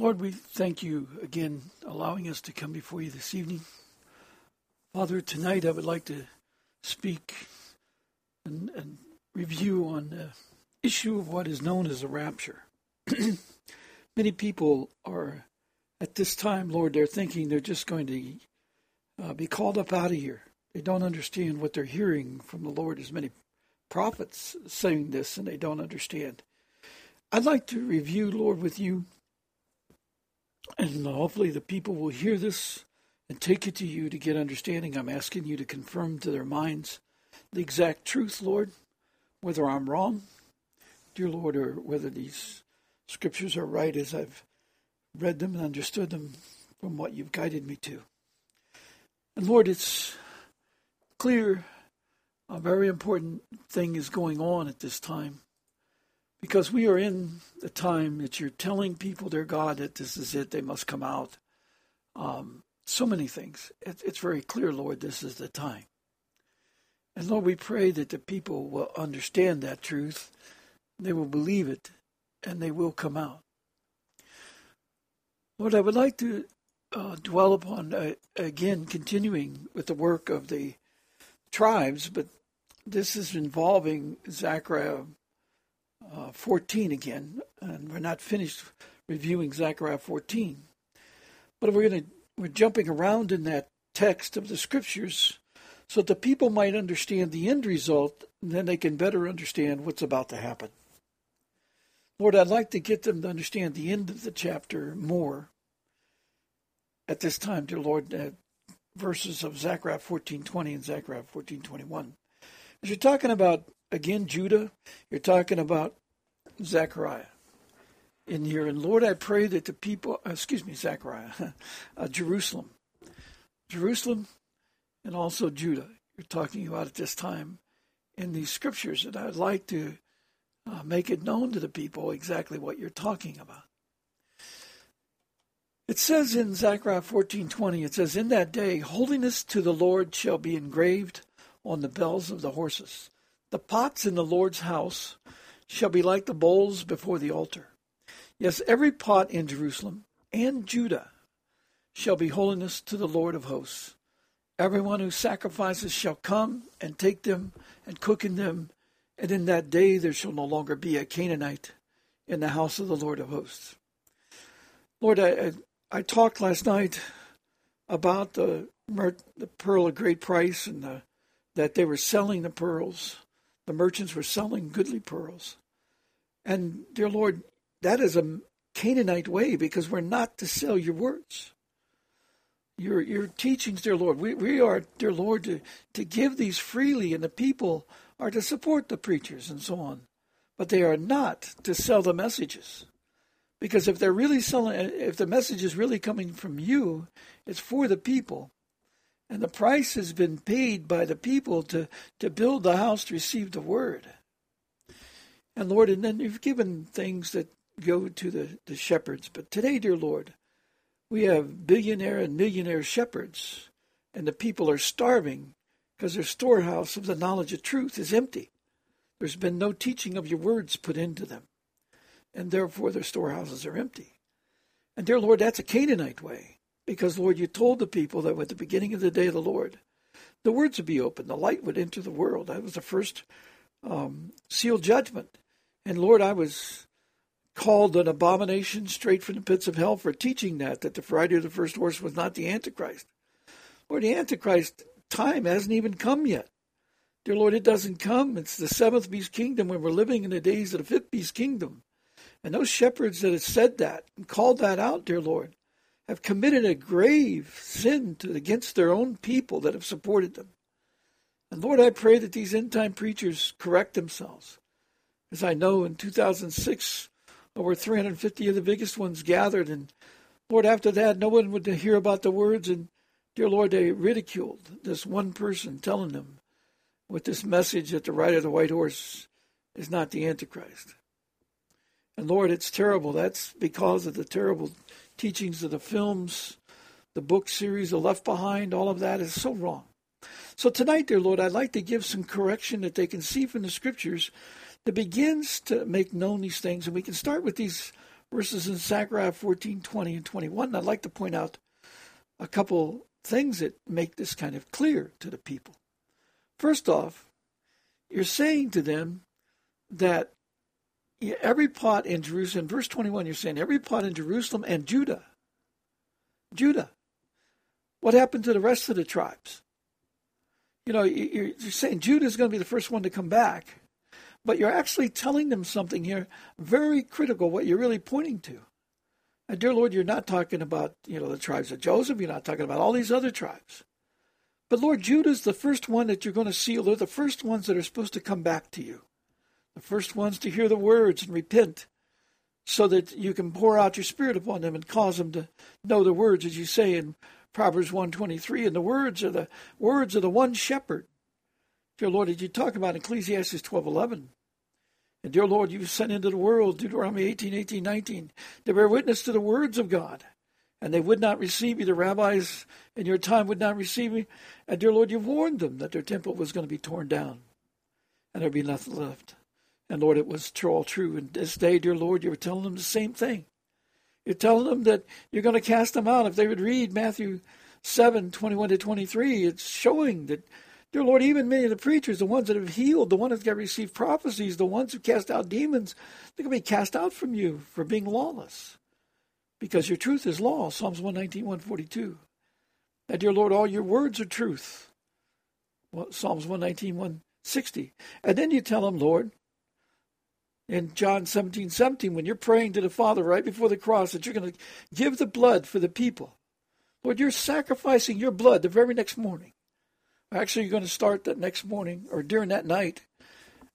Lord, we thank you again, allowing us to come before you this evening. Father, tonight I would like to speak and, and review on the issue of what is known as a rapture. Many people are, at this time, Lord, they're thinking they're just going to uh, be called up out of here. They don't understand what they're hearing from the Lord. As many prophets saying this, and they don't understand. I'd like to review, Lord, with you, and hopefully the people will hear this and take it to you to get understanding. I'm asking you to confirm to their minds the exact truth, Lord, whether I'm wrong, dear Lord, or whether these scriptures are right as I've read them and understood them from what you've guided me to. And Lord, it's clear a very important thing is going on at this time because we are in the time that you're telling people, their God, that this is it, they must come out. Um, so many things. It, it's very clear, Lord, this is the time. And Lord, we pray that the people will understand that truth, they will believe it, and they will come out. Lord, I would like to uh, dwell upon, uh, again, continuing with the work of the tribes, but this is involving Zechariah uh, 14 again, and we're not finished reviewing Zechariah 14. But we're going to we're jumping around in that text of the scriptures so that the people might understand the end result, and then they can better understand what's about to happen. Lord, I'd like to get them to understand the end of the chapter more at this time, dear Lord, uh, verses of Zechariah 14:20 and Zechariah 14:21. As you're talking about again Judah, you're talking about Zechariah in here, and Lord, I pray that the people, uh, excuse me, Zechariah, uh, Jerusalem, Jerusalem, and also Judah. You're talking about at this time in these scriptures, and I'd like to uh, make it known to the people exactly what you're talking about. It says in Zechariah 14:20, it says, "In that day, holiness to the Lord shall be engraved on the bells of the horses. The pots in the Lord's house shall be like the bowls before the altar. Yes, every pot in Jerusalem and Judah shall be holiness to the Lord of hosts. Everyone who sacrifices shall come and take them and cook in them and in that day there shall no longer be a Canaanite in the house of the Lord of hosts. Lord, I, I talked last night about the, the pearl of great price and the, that they were selling the pearls. The merchants were selling goodly pearls. And, dear Lord, that is a Canaanite way because we're not to sell your words. Your, your teachings, dear Lord. We, we are, dear Lord, to, to give these freely, and the people are to support the preachers and so on, but they are not to sell the messages. Because if they're really selling, if the message is really coming from you, it's for the people. And the price has been paid by the people to, to build the house to receive the word. And Lord, and then you've given things that go to the, the shepherds. But today, dear Lord, we have billionaire and millionaire shepherds, and the people are starving because their storehouse of the knowledge of truth is empty. There's been no teaching of your words put into them, and therefore their storehouses are empty. And dear Lord, that's a Canaanite way, because Lord, you told the people that at the beginning of the day of the Lord, the words would be open, the light would enter the world. That was the first um, sealed judgment. And Lord, I was called an abomination straight from the pits of hell for teaching that, that the Friday of the first horse was not the Antichrist. Lord, the Antichrist time hasn't even come yet. Dear Lord, it doesn't come. It's the seventh beast kingdom when we're living in the days of the fifth beast kingdom. And those shepherds that have said that and called that out, dear Lord, have committed a grave sin to, against their own people that have supported them. And Lord, I pray that these end time preachers correct themselves. As I know in 2006, over 350 of the biggest ones gathered. And Lord, after that, no one would hear about the words. And dear Lord, they ridiculed this one person telling them with this message that the rider of the white horse is not the Antichrist. And Lord, it's terrible. That's because of the terrible teachings of the films, the book series, the Left Behind, all of that is so wrong. So tonight, dear Lord, I'd like to give some correction that they can see from the scriptures that begins to make known these things. And we can start with these verses in Zechariah 14, 20, and 21. And I'd like to point out a couple things that make this kind of clear to the people. First off, you're saying to them that every pot in Jerusalem, verse 21, you're saying every pot in Jerusalem and Judah. Judah. What happened to the rest of the tribes? You know, you're saying Judah is going to be the first one to come back. But you're actually telling them something here very critical, what you're really pointing to. And dear Lord, you're not talking about, you know, the tribes of Joseph, you're not talking about all these other tribes. But Lord, Judah's the first one that you're going to seal. They're the first ones that are supposed to come back to you. The first ones to hear the words and repent so that you can pour out your spirit upon them and cause them to know the words as you say in Proverbs 123 and the words are the words of the one shepherd Dear Lord, did you talk about Ecclesiastes 12:11? And dear Lord, you sent into the world, Deuteronomy 18, 18, 19, to bear witness to the words of God. And they would not receive you. The rabbis in your time would not receive me. And dear Lord, you warned them that their temple was going to be torn down and there'd be nothing left. And Lord, it was all true. And this day, dear Lord, you were telling them the same thing. You're telling them that you're going to cast them out. If they would read Matthew 7, 21 to 23, it's showing that Dear Lord, even many of the preachers, the ones that have healed, the ones that have received prophecies, the ones who cast out demons, they're going to be cast out from you for being lawless. Because your truth is law, Psalms 119, 142. And dear Lord, all your words are truth. Psalms 119, 160. And then you tell them, Lord, in John 17, 17, when you're praying to the Father right before the cross, that you're going to give the blood for the people. Lord, you're sacrificing your blood the very next morning. Actually, you're going to start that next morning or during that night.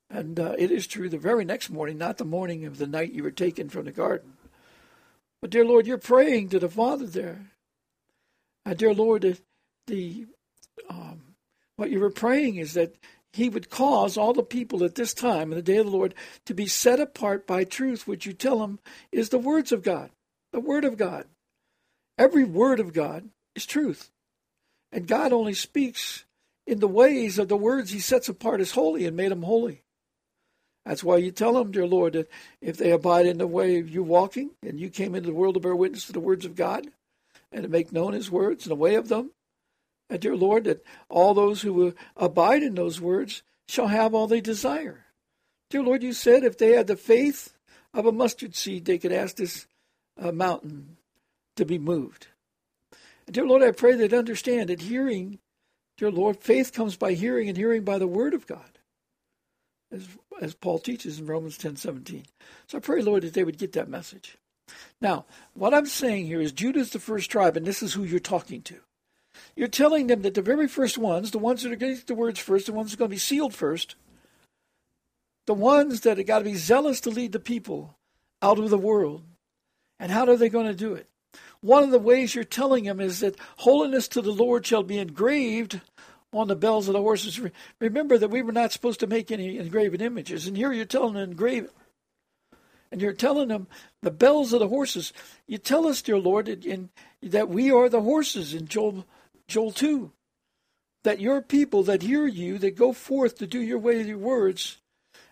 And uh, it is true, the very next morning, not the morning of the night you were taken from the garden. But, dear Lord, you're praying to the Father there. And, dear Lord, the, the um, what you were praying is that He would cause all the people at this time, in the day of the Lord, to be set apart by truth, which you tell them is the words of God, the Word of God. Every word of God is truth. And God only speaks in the ways of the words he sets apart as holy and made them holy. That's why you tell them, dear Lord, that if they abide in the way of you walking, and you came into the world to bear witness to the words of God, and to make known his words and the way of them, dear Lord, that all those who abide in those words shall have all they desire. Dear Lord, you said if they had the faith of a mustard seed, they could ask this uh, mountain to be moved. And dear Lord, I pray that understand that hearing Dear Lord, faith comes by hearing, and hearing by the word of God, as, as Paul teaches in Romans ten seventeen. So I pray, Lord, that they would get that message. Now, what I'm saying here is Judah's the first tribe, and this is who you're talking to. You're telling them that the very first ones, the ones that are going to get the words first, the ones that are going to be sealed first, the ones that have got to be zealous to lead the people out of the world. And how are they going to do it? One of the ways you're telling them is that holiness to the Lord shall be engraved on the bells of the horses. Remember that we were not supposed to make any engraven images, and here you're telling them engrave it. And you're telling them the bells of the horses. You tell us, dear Lord, in, that we are the horses in Joel, Joel 2. That your people that hear you, that go forth to do your way your words,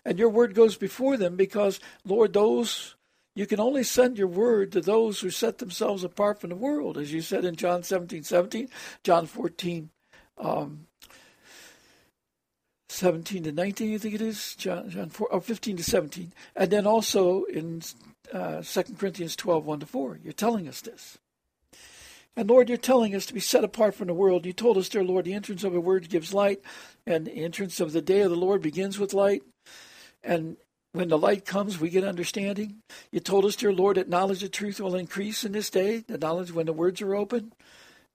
and your word goes before them, because, Lord, those you can only send your word to those who set themselves apart from the world, as you said in John 17, 17, John 14, um, 17 to 19, I think it is, John, John 4, or 15 to 17. And then also in uh, 2 Corinthians 12, 1 to 4. You're telling us this. And Lord, you're telling us to be set apart from the world. You told us, dear Lord, the entrance of a word gives light, and the entrance of the day of the Lord begins with light. And when the light comes, we get understanding. You told us, dear Lord, that knowledge of truth will increase in this day, the knowledge when the words are open.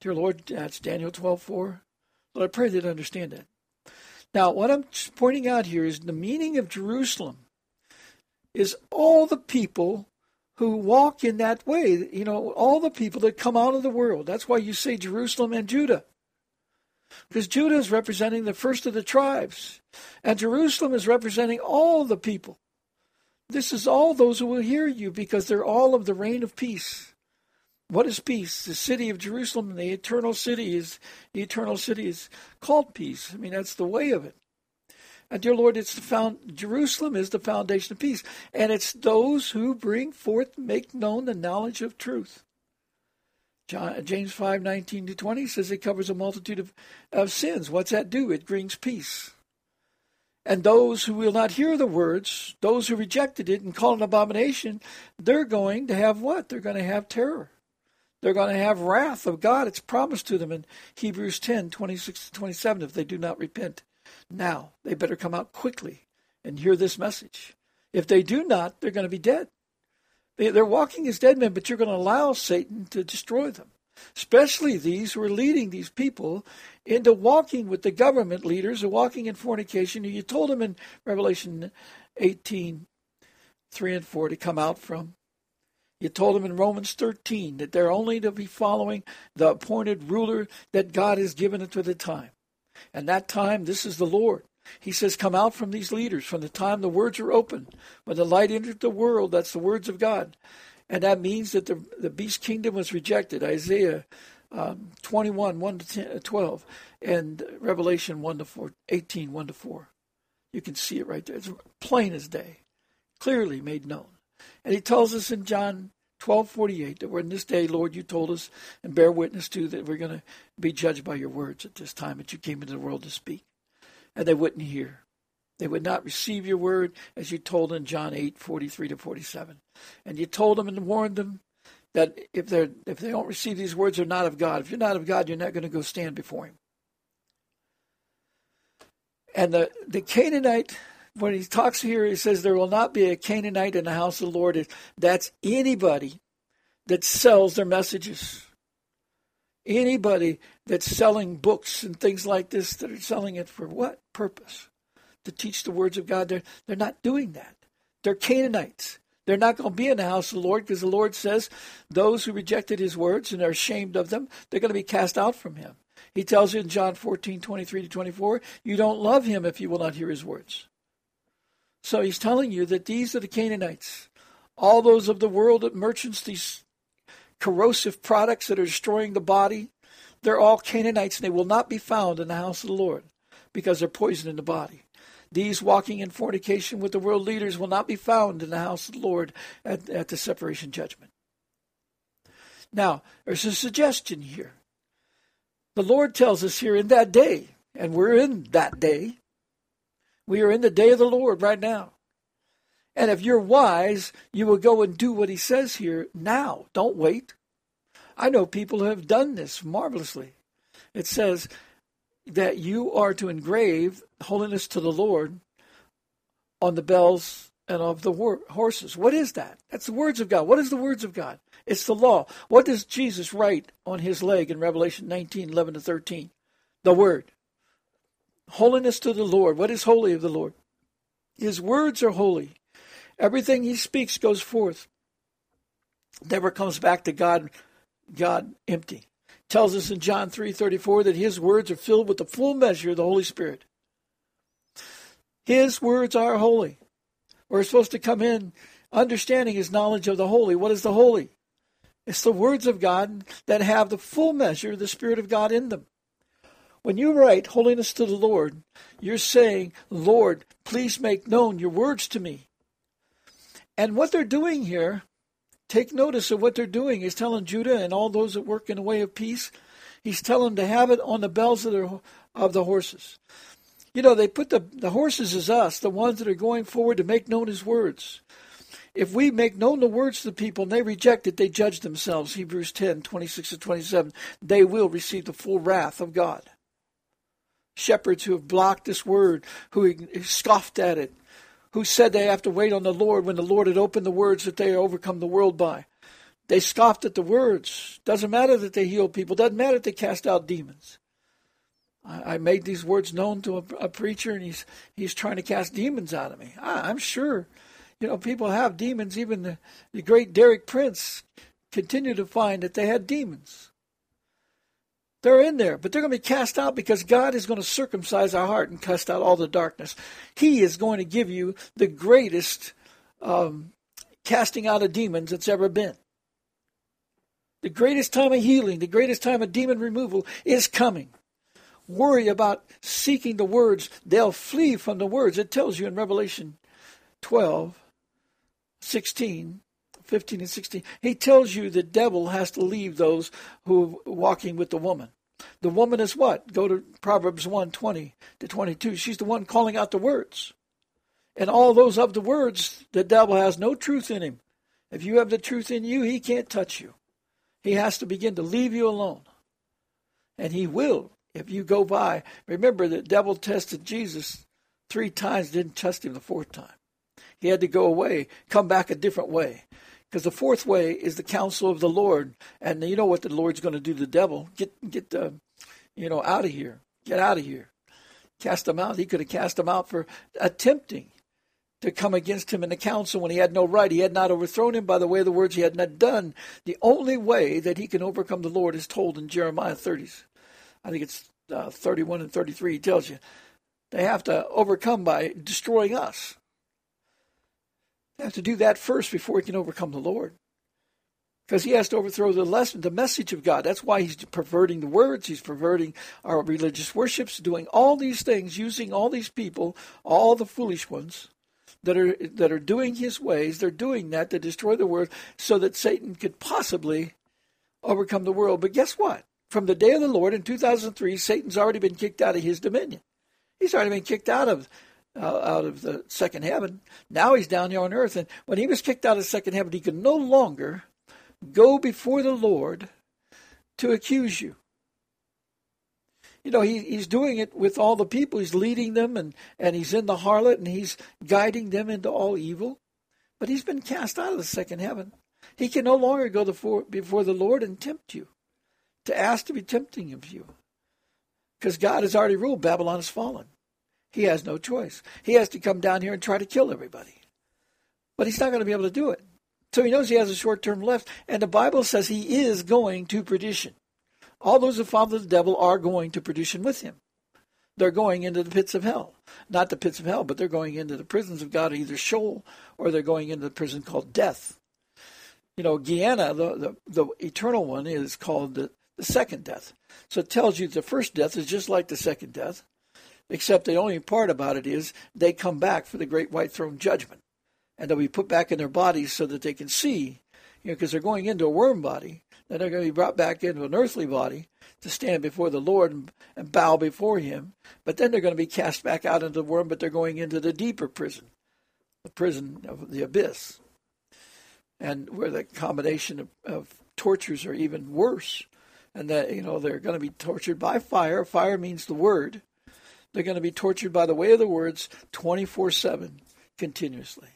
Dear Lord, that's Daniel 12 4. Lord, I pray that understand that. Now, what I'm pointing out here is the meaning of Jerusalem is all the people who walk in that way. You know, all the people that come out of the world. That's why you say Jerusalem and Judah. Because Judah is representing the first of the tribes, and Jerusalem is representing all the people. This is all those who will hear you because they're all of the reign of peace. What is peace? The city of Jerusalem, the eternal city is the eternal city is called peace. I mean that's the way of it. And dear Lord, it's the found Jerusalem is the foundation of peace. And it's those who bring forth, make known the knowledge of truth. John, James five nineteen to 20 says it covers a multitude of, of sins. What's that do? It brings peace. And those who will not hear the words, those who rejected it and call it an abomination, they're going to have what? They're going to have terror. They're going to have wrath of God. It's promised to them in Hebrews 10 26 to 27 if they do not repent. Now, they better come out quickly and hear this message. If they do not, they're going to be dead. They're walking as dead men, but you're going to allow Satan to destroy them, especially these who are leading these people into walking with the government leaders or walking in fornication. You told them in Revelation 18 3 and 4 to come out from. You told them in Romans 13 that they're only to be following the appointed ruler that God has given unto the time. And that time, this is the Lord. He says, Come out from these leaders from the time the words are open. When the light entered the world, that's the words of God. And that means that the, the beast kingdom was rejected. Isaiah um, 21, 1 to 10, uh, 12, and Revelation 1 to 4, 18, 1 to 4. You can see it right there. It's plain as day, clearly made known. And he tells us in John 12:48 that we're in this day, Lord, you told us and bear witness to that we're going to be judged by your words at this time that you came into the world to speak. And they wouldn't hear. They would not receive your word as you told in John 8:43 to 47. And you told them and warned them that if they if they don't receive these words, they're not of God. If you're not of God, you're not going to go stand before Him. And the the Canaanite when he talks here, he says there will not be a Canaanite in the house of the Lord. That's anybody that sells their messages. Anybody that's selling books and things like this that are selling it for what purpose? To teach the words of God. They're, they're not doing that. They're Canaanites. They're not going to be in the house of the Lord because the Lord says those who rejected his words and are ashamed of them, they're going to be cast out from him. He tells you in John 14, 23 to 24, you don't love him if you will not hear his words. So he's telling you that these are the Canaanites. All those of the world that merchants, these corrosive products that are destroying the body, they're all Canaanites and they will not be found in the house of the Lord because they're poisoning the body. These walking in fornication with the world leaders will not be found in the house of the Lord at, at the separation judgment. Now, there's a suggestion here. The Lord tells us here in that day, and we're in that day, we are in the day of the Lord right now. And if you're wise, you will go and do what he says here now. Don't wait. I know people who have done this marvelously. It says that you are to engrave holiness to the Lord on the bells and of the horses. What is that? That's the words of God. What is the words of God? It's the law. What does Jesus write on his leg in Revelation 19, 11 to 13? The word. Holiness to the Lord. What is holy of the Lord? His words are holy. Everything he speaks goes forth. Never comes back to God God empty. Tells us in John 3:34 that his words are filled with the full measure of the Holy Spirit. His words are holy. We're supposed to come in understanding his knowledge of the holy. What is the holy? It's the words of God that have the full measure of the Spirit of God in them. When you write holiness to the Lord, you're saying, Lord, please make known your words to me. And what they're doing here, take notice of what they're doing. is telling Judah and all those that work in the way of peace, he's telling them to have it on the bells of, their, of the horses. You know, they put the, the horses as us, the ones that are going forward to make known his words. If we make known the words to the people and they reject it, they judge themselves. Hebrews 10, 26 to 27. They will receive the full wrath of God shepherds who have blocked this word, who scoffed at it, who said they have to wait on the Lord when the Lord had opened the words that they overcome the world by. They scoffed at the words. Doesn't matter that they heal people. Doesn't matter that they cast out demons. I, made these words known to a, a, preacher, and he's he's trying to cast demons out of me. I, I'm sure You know, people have demons. Even the, the great Derek Prince continued to find that they had demons. They're in there, but they're going to be cast out because God is going to circumcise our heart and cast out all the darkness. He is going to give you the greatest um, casting out of demons that's ever been. The greatest time of healing, the greatest time of demon removal is coming. Worry about seeking the words. They'll flee from the words. It tells you in Revelation 12, 16, 15 and 16. He tells you the devil has to leave those who are walking with the woman. The woman is what? Go to Proverbs 1, 20 to 22. She's the one calling out the words. And all those of the words, the devil has no truth in him. If you have the truth in you, he can't touch you. He has to begin to leave you alone. And he will if you go by. Remember, the devil tested Jesus three times, didn't test him the fourth time. He had to go away, come back a different way. Because the fourth way is the counsel of the Lord. And you know what the Lord's going to do to the devil? Get, get the, you know, out of here. Get out of here. Cast him out. He could have cast him out for attempting to come against him in the council when he had no right. He had not overthrown him by the way of the words he had not done. The only way that he can overcome the Lord is told in Jeremiah 30s. I think it's uh, 31 and 33. He tells you they have to overcome by destroying us. They have to do that first before he can overcome the Lord. Because he has to overthrow the lesson, the message of God. That's why he's perverting the words. He's perverting our religious worships, doing all these things, using all these people, all the foolish ones, that are that are doing his ways. They're doing that to destroy the world so that Satan could possibly overcome the world. But guess what? From the day of the Lord in 2003, Satan's already been kicked out of his dominion. He's already been kicked out of out of the second heaven. Now he's down here on earth, and when he was kicked out of second heaven, he could no longer go before the Lord to accuse you you know, he, he's doing it with all the people. He's leading them and, and he's in the harlot and he's guiding them into all evil. But he's been cast out of the second heaven. He can no longer go before, before the Lord and tempt you, to ask to be tempting of you. Because God has already ruled Babylon has fallen. He has no choice. He has to come down here and try to kill everybody. But he's not going to be able to do it. So he knows he has a short term left. And the Bible says he is going to perdition. All those who follow the devil are going to perdition with him. They're going into the pits of hell. Not the pits of hell, but they're going into the prisons of God, either Sheol or they're going into the prison called death. You know, Gehenna, the, the, the eternal one, is called the, the second death. So it tells you the first death is just like the second death, except the only part about it is they come back for the great white throne judgment. And they'll be put back in their bodies so that they can see, you know, because they're going into a worm body then they're going to be brought back into an earthly body to stand before the Lord and, and bow before Him. But then they're going to be cast back out into the worm, but they're going into the deeper prison, the prison of the abyss, and where the combination of, of tortures are even worse. And that, you know, they're going to be tortured by fire. Fire means the word. They're going to be tortured by the way of the words 24 7 continuously.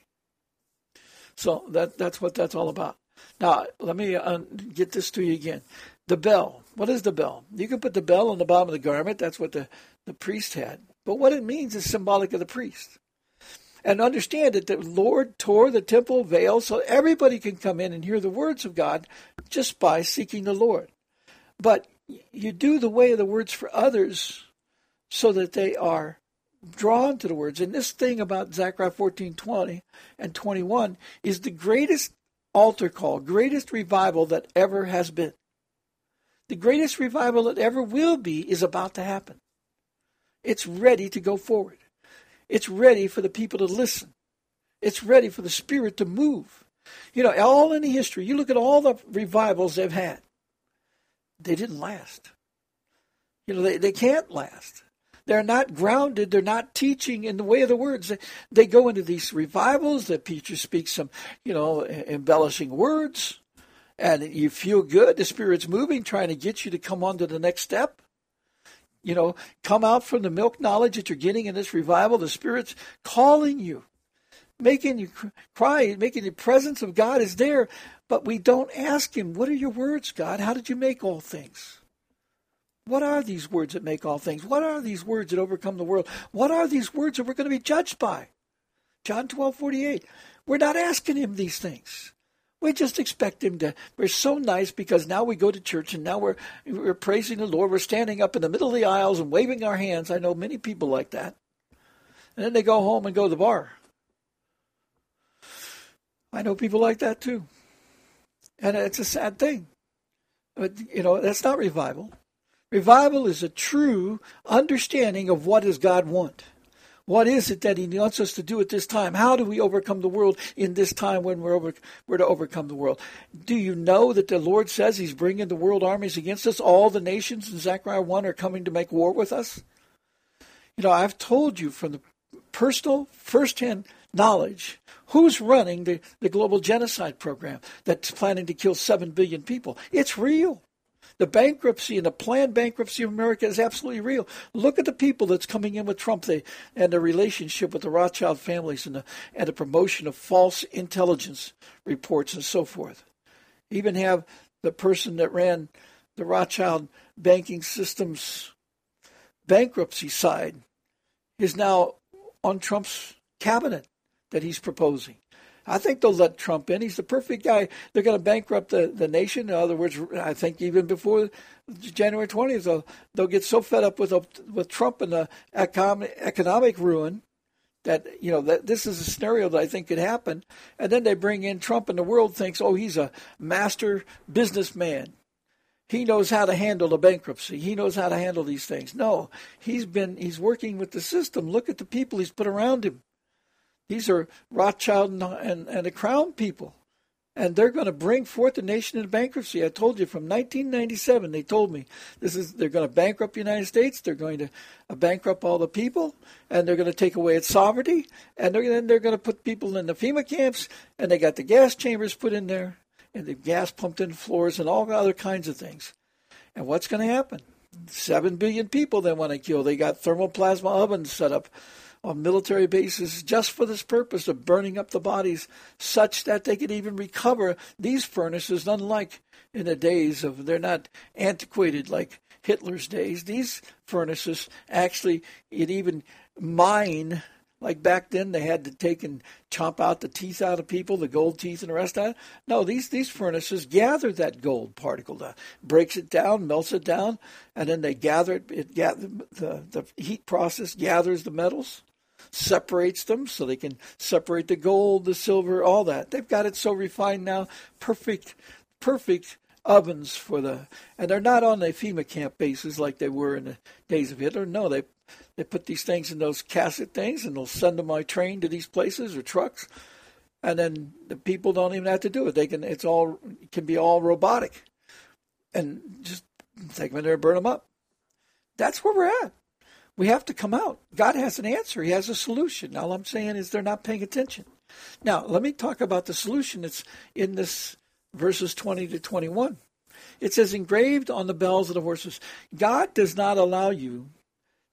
So that that's what that's all about. Now, let me uh, get this to you again. The bell. What is the bell? You can put the bell on the bottom of the garment. That's what the, the priest had. But what it means is symbolic of the priest. And understand that the Lord tore the temple veil so everybody can come in and hear the words of God just by seeking the Lord. But you do the way of the words for others so that they are drawn to the words. And this thing about Zechariah 14 20 and 21 is the greatest altar call, greatest revival that ever has been. The greatest revival that ever will be is about to happen. It's ready to go forward. It's ready for the people to listen. It's ready for the Spirit to move. You know, all in the history, you look at all the revivals they've had, they didn't last. You know, they, they can't last. They're not grounded. They're not teaching in the way of the words. They, go into these revivals. The preacher speaks some, you know, embellishing words, and you feel good. The Spirit's moving, trying to get you to come on to the next step. You know, come out from the milk knowledge that you're getting in this revival. The Spirit's calling you, making you cry, making the presence of God is there. But we don't ask Him, What are your words, God? How did you make all things? What are these words that make all things? What are these words that overcome the world? What are these words that we're going to be judged by? John 12, 48. We're not asking him these things. We just expect him to. We're so nice because now we go to church and now we're we're praising the Lord. We're standing up in the middle of the aisles and waving our hands. I know many people like that. And then they go home and go to the bar. I know people like that too. And it's a sad thing. But, you know, that's not revival. Revival is a true understanding of what does God want. What is it that He wants us to do at this time? How do we overcome the world in this time when we're, over, we're to overcome the world? Do you know that the Lord says He's bringing the world armies against us? All the nations in Zechariah 1 are coming to make war with us? You know, I've told you from the personal, firsthand knowledge who's running the, the global genocide program that's planning to kill 7 billion people. It's real. The bankruptcy and the planned bankruptcy of America is absolutely real. Look at the people that's coming in with Trump they, and the relationship with the Rothschild families and the, and the promotion of false intelligence reports and so forth. Even have the person that ran the Rothschild banking system's bankruptcy side is now on Trump's cabinet that he's proposing. I think they'll let Trump in. He's the perfect guy. They're going to bankrupt the, the nation. In other words, I think even before January 20th, they'll, they'll get so fed up with with Trump and the economic, economic ruin that you know that this is a scenario that I think could happen. And then they bring in Trump, and the world thinks, oh, he's a master businessman. He knows how to handle a bankruptcy. He knows how to handle these things. No, he's been he's working with the system. Look at the people he's put around him. These are Rothschild and, and, and the Crown people. And they're going to bring forth the nation into bankruptcy. I told you from 1997, they told me this is they're going to bankrupt the United States. They're going to uh, bankrupt all the people, and they're going to take away its sovereignty. And they're, then they're going to put people in the FEMA camps, and they got the gas chambers put in there, and the gas pumped in floors, and all other kinds of things. And what's going to happen? Seven billion people they want to kill. They got thermoplasma ovens set up on military bases just for this purpose of burning up the bodies such that they could even recover these furnaces, unlike in the days of, they're not antiquated like Hitler's days. These furnaces actually, it even mine like back then, they had to take and chomp out the teeth out of people, the gold teeth and the rest of. No, these these furnaces gather that gold particle, breaks it down, melts it down, and then they gather it. It gather, the the heat process gathers the metals, separates them so they can separate the gold, the silver, all that. They've got it so refined now, perfect, perfect ovens for the, and they're not on the FEMA camp bases like they were in the days of Hitler. No, they they put these things in those cassette things and they'll send them by train to these places or trucks, and then the people don't even have to do it. They can, it's all it can be all robotic, and just take them in there and burn them up. That's where we're at. We have to come out. God has an answer. He has a solution. All I'm saying is they're not paying attention. Now, let me talk about the solution that's in this verses 20 to 21. It says, engraved on the bells of the horses. God does not allow you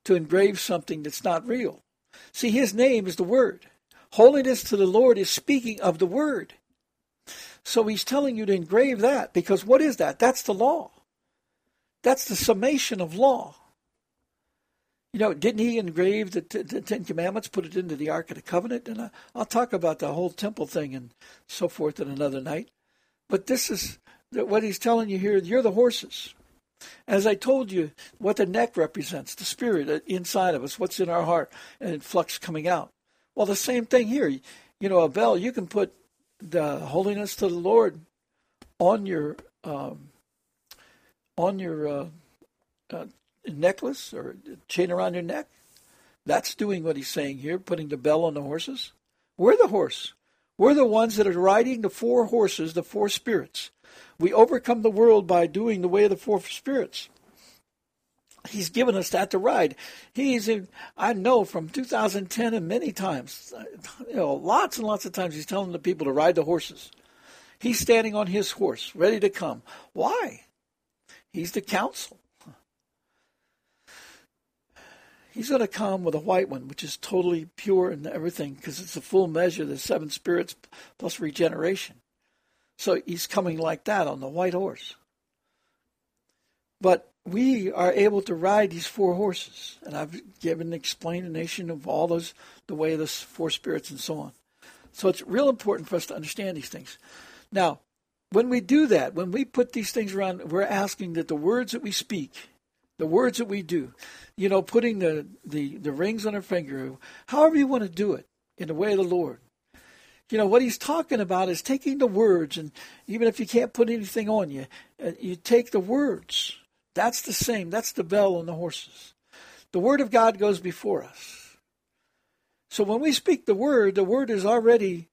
to engrave something that's not real. See, his name is the Word. Holiness to the Lord is speaking of the Word. So he's telling you to engrave that because what is that? That's the law. That's the summation of law. You know, didn't he engrave the, t- the Ten Commandments, put it into the Ark of the Covenant? And I, I'll talk about the whole temple thing and so forth in another night. But this is what he's telling you here. You're the horses. As I told you, what the neck represents, the spirit inside of us, what's in our heart, and flux coming out. Well, the same thing here. You know, a bell, you can put the holiness to the Lord on your um, on your uh, uh, necklace or chain around your neck. That's doing what he's saying here, putting the bell on the horses. We're the horse. We're the ones that are riding the four horses, the four spirits. We overcome the world by doing the way of the four spirits. He's given us that to ride. He's, in, I know from 2010 and many times, you know, lots and lots of times he's telling the people to ride the horses. He's standing on his horse, ready to come. Why? He's the counsel. He's going to come with a white one, which is totally pure and everything, because it's the full measure, the seven spirits plus regeneration. So he's coming like that on the white horse. But we are able to ride these four horses. And I've given an explanation of all those, the way of the four spirits and so on. So it's real important for us to understand these things. Now, when we do that, when we put these things around, we're asking that the words that we speak, the words that we do, you know, putting the, the, the rings on our finger, however you want to do it, in the way of the Lord. You know, what he's talking about is taking the words, and even if you can't put anything on you, uh, you take the words. That's the same. That's the bell on the horses. The Word of God goes before us. So when we speak the Word, the Word is already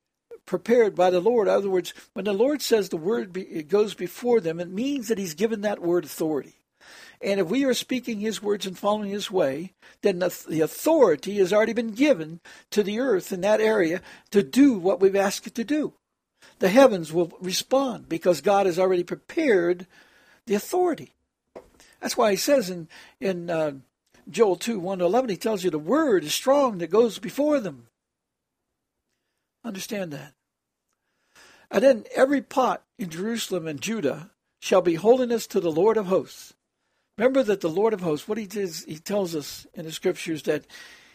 prepared by the Lord. In other words, when the Lord says the Word be, it goes before them, it means that He's given that Word authority. And if we are speaking His words and following His way, then the, the authority has already been given to the earth in that area to do what we've asked it to do. The heavens will respond because God has already prepared the authority. That's why He says in in uh, Joel two one to eleven, He tells you the word is strong that goes before them. Understand that. And then every pot in Jerusalem and Judah shall be holiness to the Lord of hosts. Remember that the Lord of hosts, what he does, he tells us in the scriptures that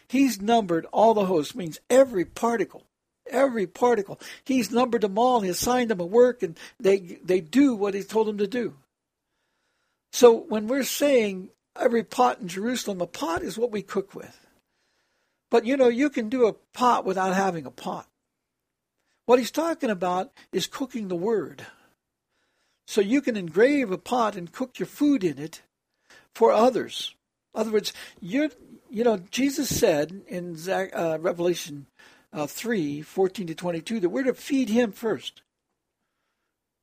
he's numbered all the hosts, means every particle, every particle. He's numbered them all. He assigned them a work, and they they do what he told them to do. So when we're saying every pot in Jerusalem, a pot is what we cook with. But you know, you can do a pot without having a pot. What he's talking about is cooking the word. So you can engrave a pot and cook your food in it for others. In other words, you you know, Jesus said in uh, Revelation uh, 3 14 to 22 that we're to feed him first.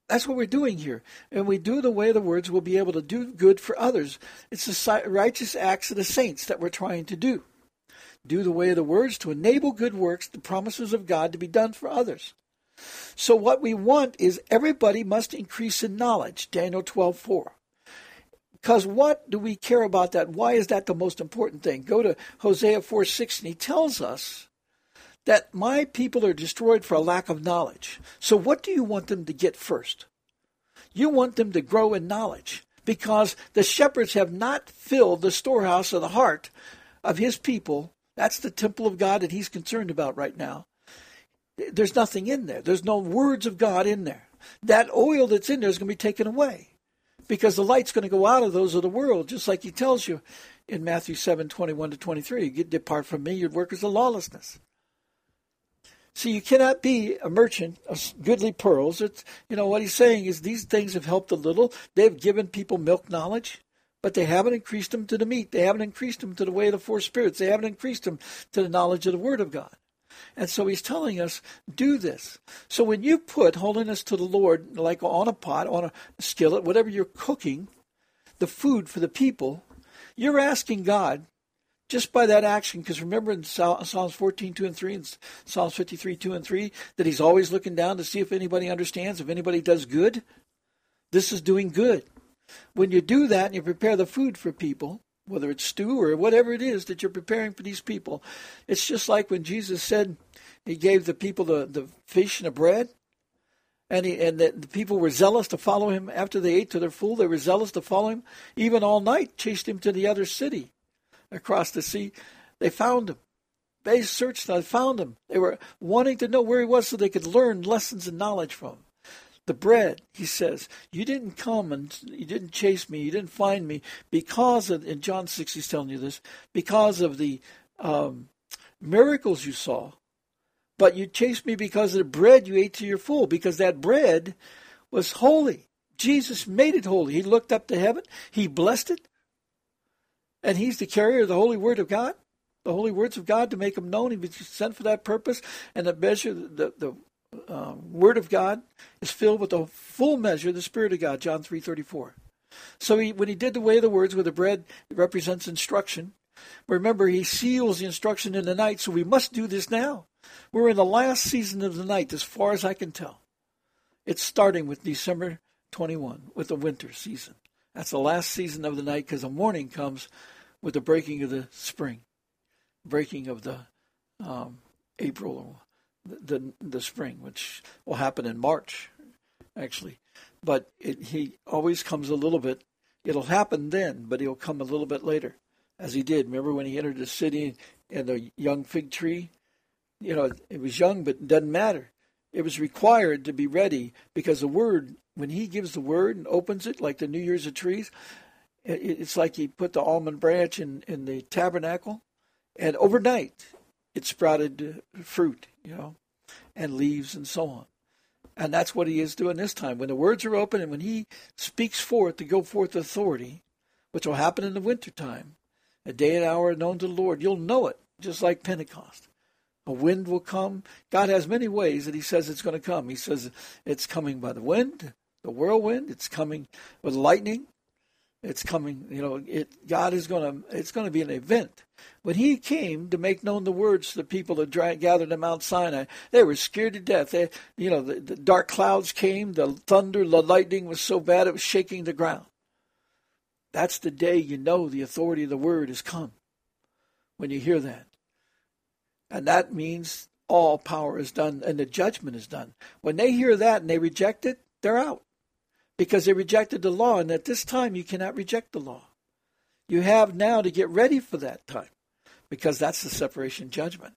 That's what we're doing here. And we do the way of the words will be able to do good for others. It's the righteous acts of the saints that we're trying to do. Do the way of the words to enable good works, the promises of God to be done for others. So what we want is everybody must increase in knowledge, Daniel 12:4. Because what do we care about that? Why is that the most important thing? Go to Hosea 4:6 and he tells us that my people are destroyed for a lack of knowledge. So what do you want them to get first? You want them to grow in knowledge because the shepherds have not filled the storehouse of the heart of his people. That's the temple of God that he's concerned about right now. There's nothing in there. There's no words of God in there. That oil that's in there is going to be taken away because the light's going to go out of those of the world, just like he tells you in Matthew 7 21 to 23. You depart from me, your workers of lawlessness. So you cannot be a merchant of goodly pearls. It's, you know, what he's saying is these things have helped a little. They've given people milk knowledge, but they haven't increased them to the meat. They haven't increased them to the way of the four spirits. They haven't increased them to the knowledge of the Word of God. And so he's telling us, do this. So when you put holiness to the Lord, like on a pot, on a skillet, whatever you're cooking, the food for the people, you're asking God just by that action, because remember in Psalms 14, 2 and 3, and Psalms 53, 2 and 3, that he's always looking down to see if anybody understands, if anybody does good. This is doing good. When you do that and you prepare the food for people, whether it's stew or whatever it is that you're preparing for these people, it's just like when Jesus said he gave the people the, the fish and the bread. And, he, and the, the people were zealous to follow him after they ate to their full. They were zealous to follow him. Even all night, chased him to the other city across the sea. They found him. They searched and found him. They were wanting to know where he was so they could learn lessons and knowledge from him. The bread, he says, you didn't come and you didn't chase me, you didn't find me because of, in John 6, he's telling you this, because of the um, miracles you saw, but you chased me because of the bread you ate to your full, because that bread was holy. Jesus made it holy. He looked up to heaven, he blessed it, and he's the carrier of the holy word of God, the holy words of God to make them known. He was sent for that purpose, and the measure, the the uh, word of God is filled with the full measure, of the Spirit of God. John three thirty four. So he, when he did the way of the words with the bread, it represents instruction. Remember, he seals the instruction in the night, so we must do this now. We're in the last season of the night, as far as I can tell. It's starting with December 21, with the winter season. That's the last season of the night because the morning comes with the breaking of the spring, breaking of the um, April, the, the spring, which will happen in March, actually. But it, he always comes a little bit It'll happen then, but he'll come a little bit later, as he did. Remember when he entered the city and the young fig tree? You know, it was young, but it doesn't matter. It was required to be ready because the word, when he gives the word and opens it, like the New Year's of trees, it's like he put the almond branch in, in the tabernacle, and overnight it sprouted fruit, you know, and leaves and so on. And that's what he is doing this time. When the words are open and when he speaks forth to go forth authority, which will happen in the wintertime, a day and hour known to the Lord, you'll know it, just like Pentecost. A wind will come. God has many ways that he says it's going to come. He says it's coming by the wind, the whirlwind, it's coming with lightning, it's coming, you know, it God is going to it's going to be an event. When he came to make known the words to the people that gathered at Mount Sinai, they were scared to death. They, you know, the, the dark clouds came, the thunder, the lightning was so bad it was shaking the ground. That's the day you know the authority of the word has come. When you hear that. And that means all power is done and the judgment is done. When they hear that and they reject it, they're out because they rejected the law. And at this time, you cannot reject the law. You have now to get ready for that time because that's the separation judgment.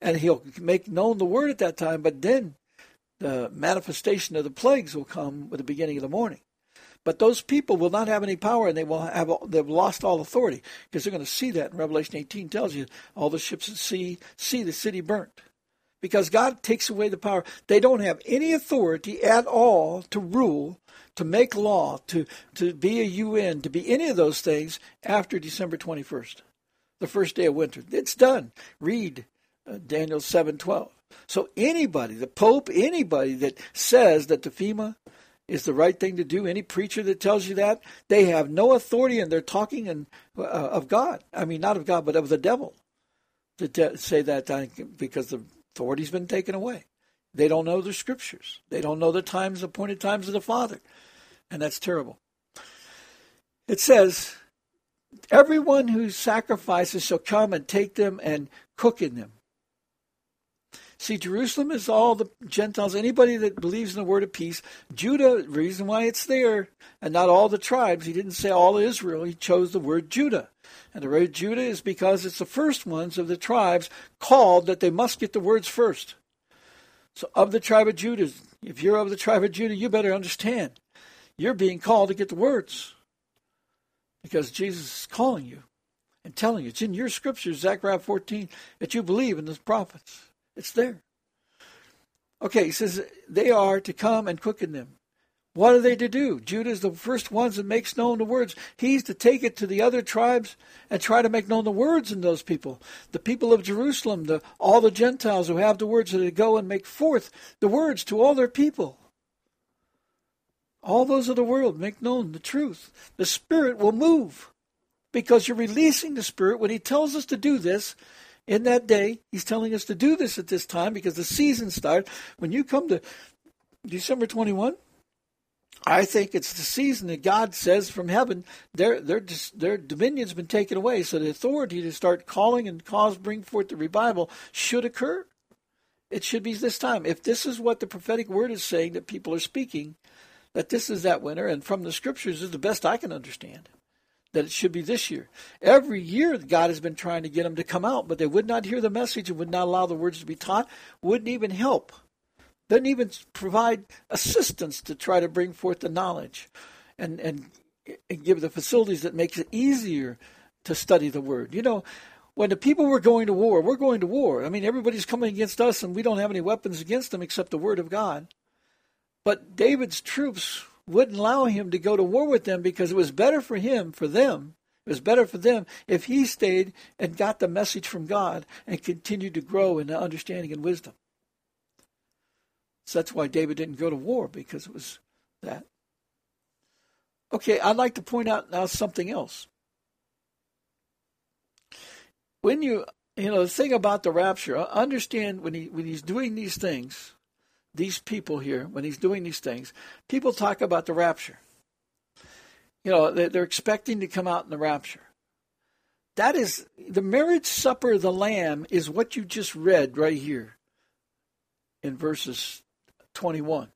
And he'll make known the word at that time, but then the manifestation of the plagues will come with the beginning of the morning. But those people will not have any power, and they will have they've lost all authority because they're going to see that. In Revelation 18 tells you all the ships at sea see the city burnt because God takes away the power. They don't have any authority at all to rule to make law, to, to be a UN, to be any of those things after December 21st, the first day of winter. It's done. Read uh, Daniel 7:12. So anybody, the Pope, anybody that says that the FEMA is the right thing to do, any preacher that tells you that, they have no authority and they're talking in, uh, of God. I mean, not of God, but of the devil to te- say that because the authority's been taken away. They don't know the scriptures. They don't know the times, appointed times of the Father and that's terrible. It says, Everyone who sacrifices shall come and take them and cook in them. See, Jerusalem is all the Gentiles, anybody that believes in the word of peace. Judah, reason why it's there, and not all the tribes. He didn't say all Israel, he chose the word Judah. And the word Judah is because it's the first ones of the tribes called that they must get the words first. So, of the tribe of Judah, if you're of the tribe of Judah, you better understand you're being called to get the words because Jesus is calling you and telling you. It's in your scriptures, Zechariah 14, that you believe in the prophets. It's there. Okay, he says they are to come and quicken them. What are they to do? Judah is the first ones that makes known the words. He's to take it to the other tribes and try to make known the words in those people. The people of Jerusalem, the, all the Gentiles who have the words, are to go and make forth the words to all their people. All those of the world make known the truth. The Spirit will move because you're releasing the Spirit when He tells us to do this. In that day, He's telling us to do this at this time because the season starts. When you come to December 21, I think it's the season that God says from heaven their their their dominion's been taken away, so the authority to start calling and cause bring forth the revival should occur. It should be this time. If this is what the prophetic word is saying that people are speaking, that this is that winter, and from the scriptures is the best I can understand that it should be this year. Every year, God has been trying to get them to come out, but they would not hear the message and would not allow the words to be taught, wouldn't even help, didn't even provide assistance to try to bring forth the knowledge and, and, and give the facilities that makes it easier to study the word. You know, when the people were going to war, we're going to war. I mean, everybody's coming against us, and we don't have any weapons against them except the word of God. But David's troops wouldn't allow him to go to war with them because it was better for him, for them, it was better for them if he stayed and got the message from God and continued to grow in the understanding and wisdom. So that's why David didn't go to war because it was that. Okay, I'd like to point out now something else. When you, you know, the thing about the rapture, uh, understand when he when he's doing these things, these people here, when he's doing these things, people talk about the rapture. You know, they're expecting to come out in the rapture. That is, the marriage supper of the Lamb is what you just read right here in verses 21.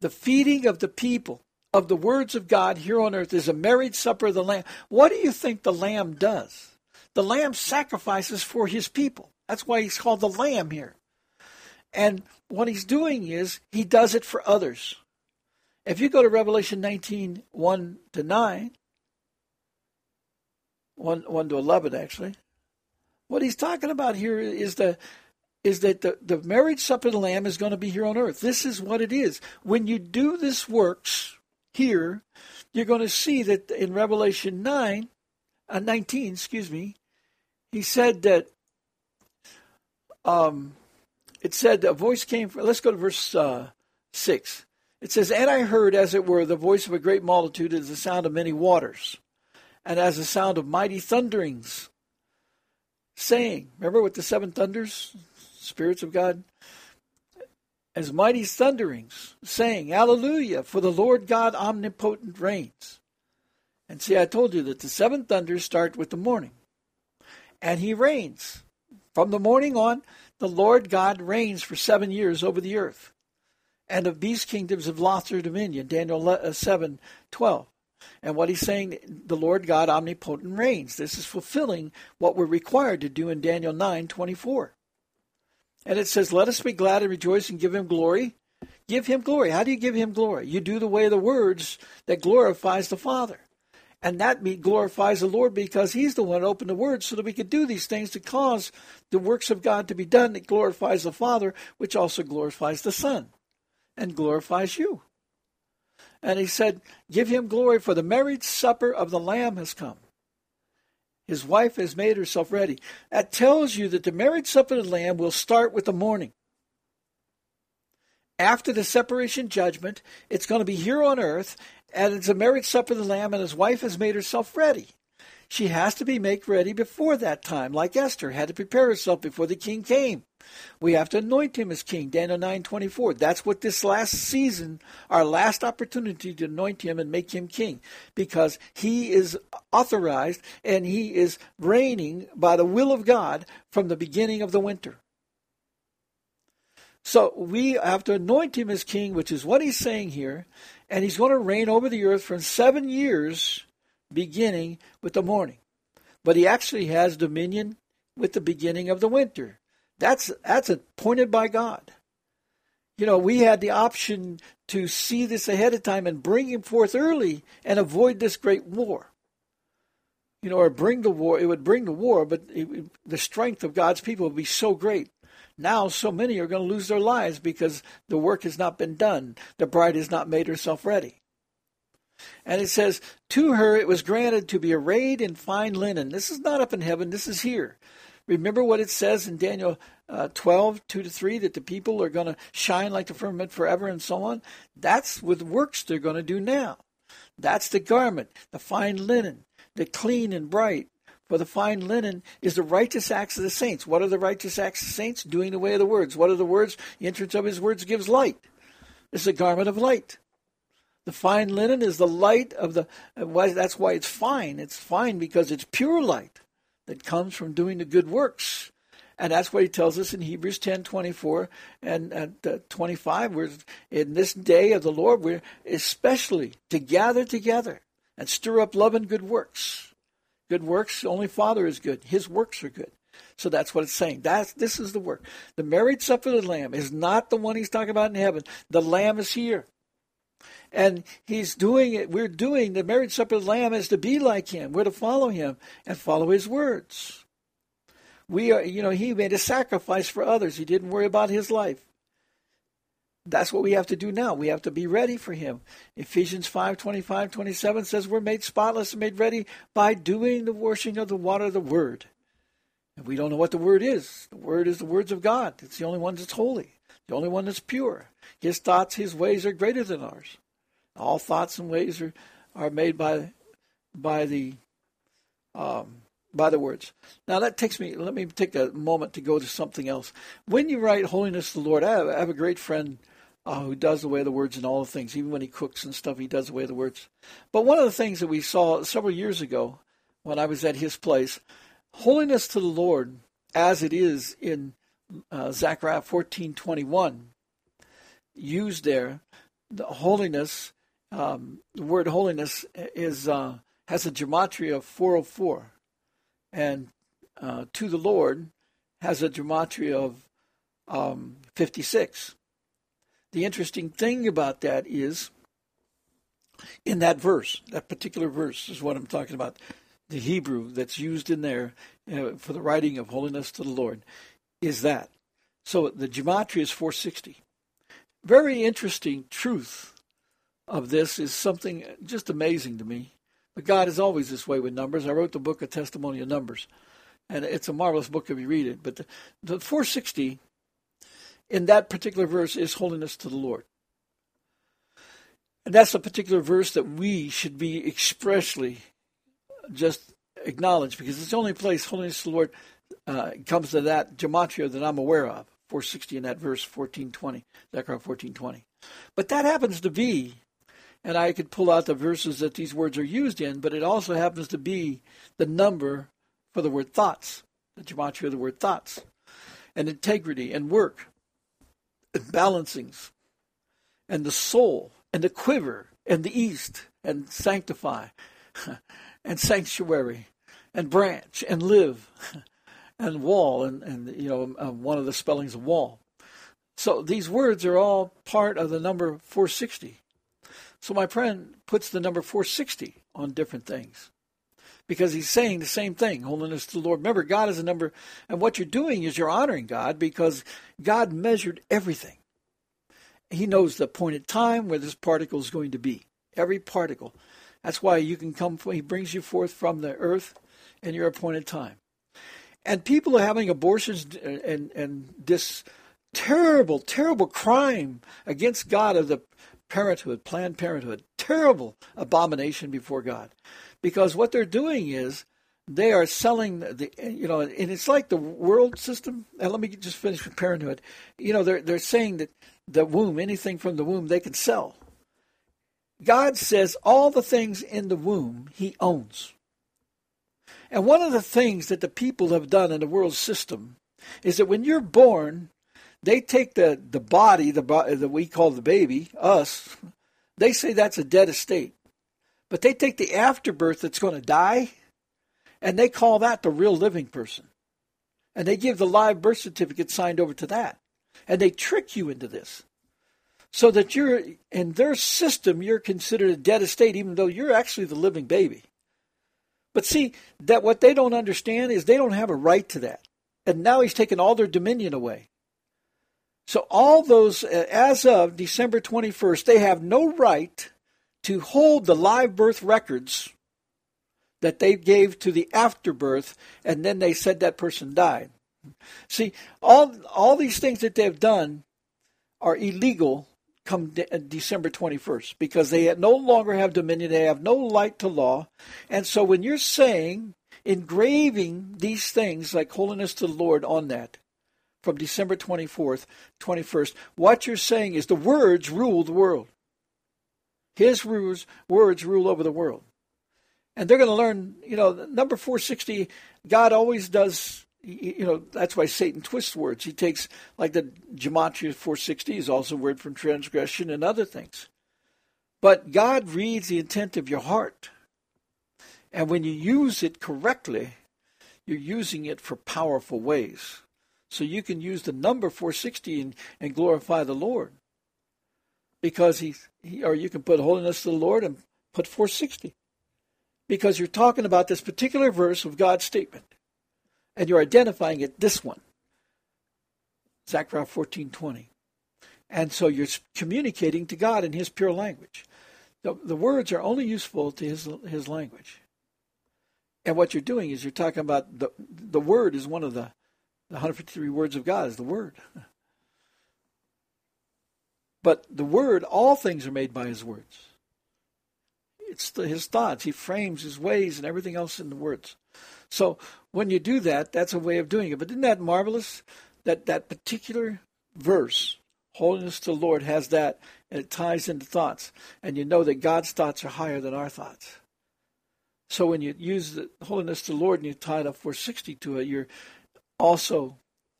The feeding of the people. of the words of God here on earth is a marriage supper of the Lamb. What do you think the Lamb does? The Lamb sacrifices for his people. That's why he's called the Lamb here. And what he's doing is he does it for others. If you go to Revelation 19, 1 to 9, 1, 1 to 11 actually, what he's talking about here is the is that the, the marriage supper of the Lamb is going to be here on earth. This is what it is. When you do this works here, you're going to see that in Revelation 9, uh, 19, excuse me, he said that um, it said a voice came from, let's go to verse uh, 6. It says, And I heard, as it were, the voice of a great multitude as the sound of many waters, and as the sound of mighty thunderings, saying, Remember with the seven thunders, spirits of God? As mighty thunderings, saying, Alleluia, for the Lord God omnipotent reigns. And see, I told you that the seven thunders start with the morning. And he reigns. From the morning on, the Lord God reigns for seven years over the earth. And of these kingdoms have lost their dominion, Daniel uh, 7 12. And what he's saying, the Lord God omnipotent reigns. This is fulfilling what we're required to do in Daniel 9 24. And it says, Let us be glad and rejoice and give him glory. Give him glory. How do you give him glory? You do the way of the words that glorifies the Father. And that glorifies the Lord because He's the one who opened the Word so that we could do these things to cause the works of God to be done. It glorifies the Father, which also glorifies the Son and glorifies you. And He said, Give Him glory, for the marriage supper of the Lamb has come. His wife has made herself ready. That tells you that the marriage supper of the Lamb will start with the morning. After the separation judgment, it's going to be here on earth, and it's a marriage supper of the Lamb, and his wife has made herself ready. She has to be made ready before that time, like Esther had to prepare herself before the king came. We have to anoint him as king, Daniel 9:24. That's what this last season, our last opportunity to anoint him and make him king, because he is authorized and he is reigning by the will of God from the beginning of the winter. So we have to anoint him as king, which is what he's saying here, and he's going to reign over the earth for seven years, beginning with the morning. But he actually has dominion with the beginning of the winter. That's that's appointed by God. You know, we had the option to see this ahead of time and bring him forth early and avoid this great war. You know, or bring the war. It would bring the war, but it, the strength of God's people would be so great now, so many are going to lose their lives because the work has not been done. The bride has not made herself ready. And it says, To her it was granted to be arrayed in fine linen. This is not up in heaven, this is here. Remember what it says in Daniel uh, 12, 2 to 3, that the people are going to shine like the firmament forever and so on? That's with works they're going to do now. That's the garment, the fine linen, the clean and bright, for the fine linen is the righteous acts of the saints. What are the righteous acts of the saints? Doing the way of the words. What are the words? The entrance of his words gives light. It's a garment of light. The fine linen is the light of the. That's why it's fine. It's fine because it's pure light that comes from doing the good works. And that's what he tells us in Hebrews 10 24 and, and uh, 25. We're in this day of the Lord, we're especially to gather together and stir up love and good works Good works, only Father is good. His works are good. So that's what it's saying. That's this is the work. The marriage supper of the Lamb is not the one he's talking about in heaven. The Lamb is here. And he's doing it. We're doing the marriage supper of the Lamb is to be like him. We're to follow him and follow his words. We are, you know, he made a sacrifice for others. He didn't worry about his life. That's what we have to do now. We have to be ready for him. Ephesians 5 25, 27 says we're made spotless and made ready by doing the washing of the water of the word. And we don't know what the word is. The word is the words of God. It's the only one that's holy, the only one that's pure. His thoughts, his ways are greater than ours. All thoughts and ways are, are made by by the um, by the words. Now that takes me. Let me take a moment to go to something else. When you write "Holiness to the Lord," I have, I have a great friend uh, who does away way the words and all the things. Even when he cooks and stuff, he does away way the words. But one of the things that we saw several years ago when I was at his place, holiness to the Lord, as it is in uh, Zechariah fourteen twenty one, used there, the holiness um, the word holiness is uh, has a gematria of 404, and uh, to the Lord has a gematria of um, 56. The interesting thing about that is in that verse, that particular verse is what I'm talking about. The Hebrew that's used in there uh, for the writing of holiness to the Lord is that. So the gematria is 460. Very interesting truth of this is something just amazing to me. But God is always this way with numbers. I wrote the book, A Testimony of Numbers, and it's a marvelous book if you read it. But the, the 460 in that particular verse is holiness to the Lord. And that's a particular verse that we should be expressly just acknowledge because it's the only place holiness to the Lord uh, comes to that gematria that I'm aware of. 460 in that verse 1420, Zechariah 1420. But that happens to be, and I could pull out the verses that these words are used in, but it also happens to be the number for the word thoughts, the gematria of the word thoughts, and integrity and work and balancings and the soul and the quiver and the east and sanctify and sanctuary and branch and live and wall and, and you know um, one of the spellings of wall. So these words are all part of the number 460 so my friend puts the number 460 on different things because he's saying the same thing. Holiness to the lord. Remember god is a number and what you're doing is you're honoring god because god measured everything. He knows the appointed time where this particle is going to be. Every particle. That's why you can come he brings you forth from the earth in your appointed time. And people are having abortions and and this terrible terrible crime against god of the parenthood planned parenthood. Terrible abomination before god. Because what they're doing is they are selling the you know and it's like the world system. And let me just finish with parenthood. You know they're they're saying that the womb anything from the womb they can sell. God says all the things in the womb he owns. And one of the things that the people have done in the world system is that when you're born they take the the body the that we call the baby us they say that's a dead estate but they take the afterbirth that's going to die and they call that the real living person. And they give the live birth certificate signed over to that. And they trick you into this. So that you're, in their system, you're considered a dead estate, even though you're actually the living baby. But see, that what they don't understand is they don't have a right to that. And now he's taken all their dominion away. So all those, uh, as of December 21st, they have no right to hold the live birth records that they gave to the afterbirth, and then they said that person died. See, all all these things that they've done are illegal come de- uh, December 21st because they no longer have dominion, they have no light to law. And so when you're saying, engraving these things like holiness to the Lord on that from December 24th, 21st, what you're saying is the words rule the world. His words, words rule over the world and they're going to learn. You know, number four sixty. God always does. You know, that's why Satan twists words. He takes like the gematria four sixty is also a word from transgression and other things. But God reads the intent of your heart, and when you use it correctly, you're using it for powerful ways. So you can use the number 460 and, and glorify the Lord. Because he, he, or you can put holiness to the Lord and put 460 because you're talking about this particular verse of God's statement, and you're identifying it this one, Zechariah 14:20, and so you're communicating to God in His pure language. The, the words are only useful to His His language, and what you're doing is you're talking about the the word is one of the the 153 words of God is the word. But the word, all things are made by His words. It's the, his thoughts. He frames his ways and everything else in the words. So when you do that, that's a way of doing it. But isn't that marvelous? That that particular verse, holiness to the Lord, has that, and it ties into thoughts. And you know that God's thoughts are higher than our thoughts. So when you use the holiness to the Lord and you tie it the 460 to it, you're also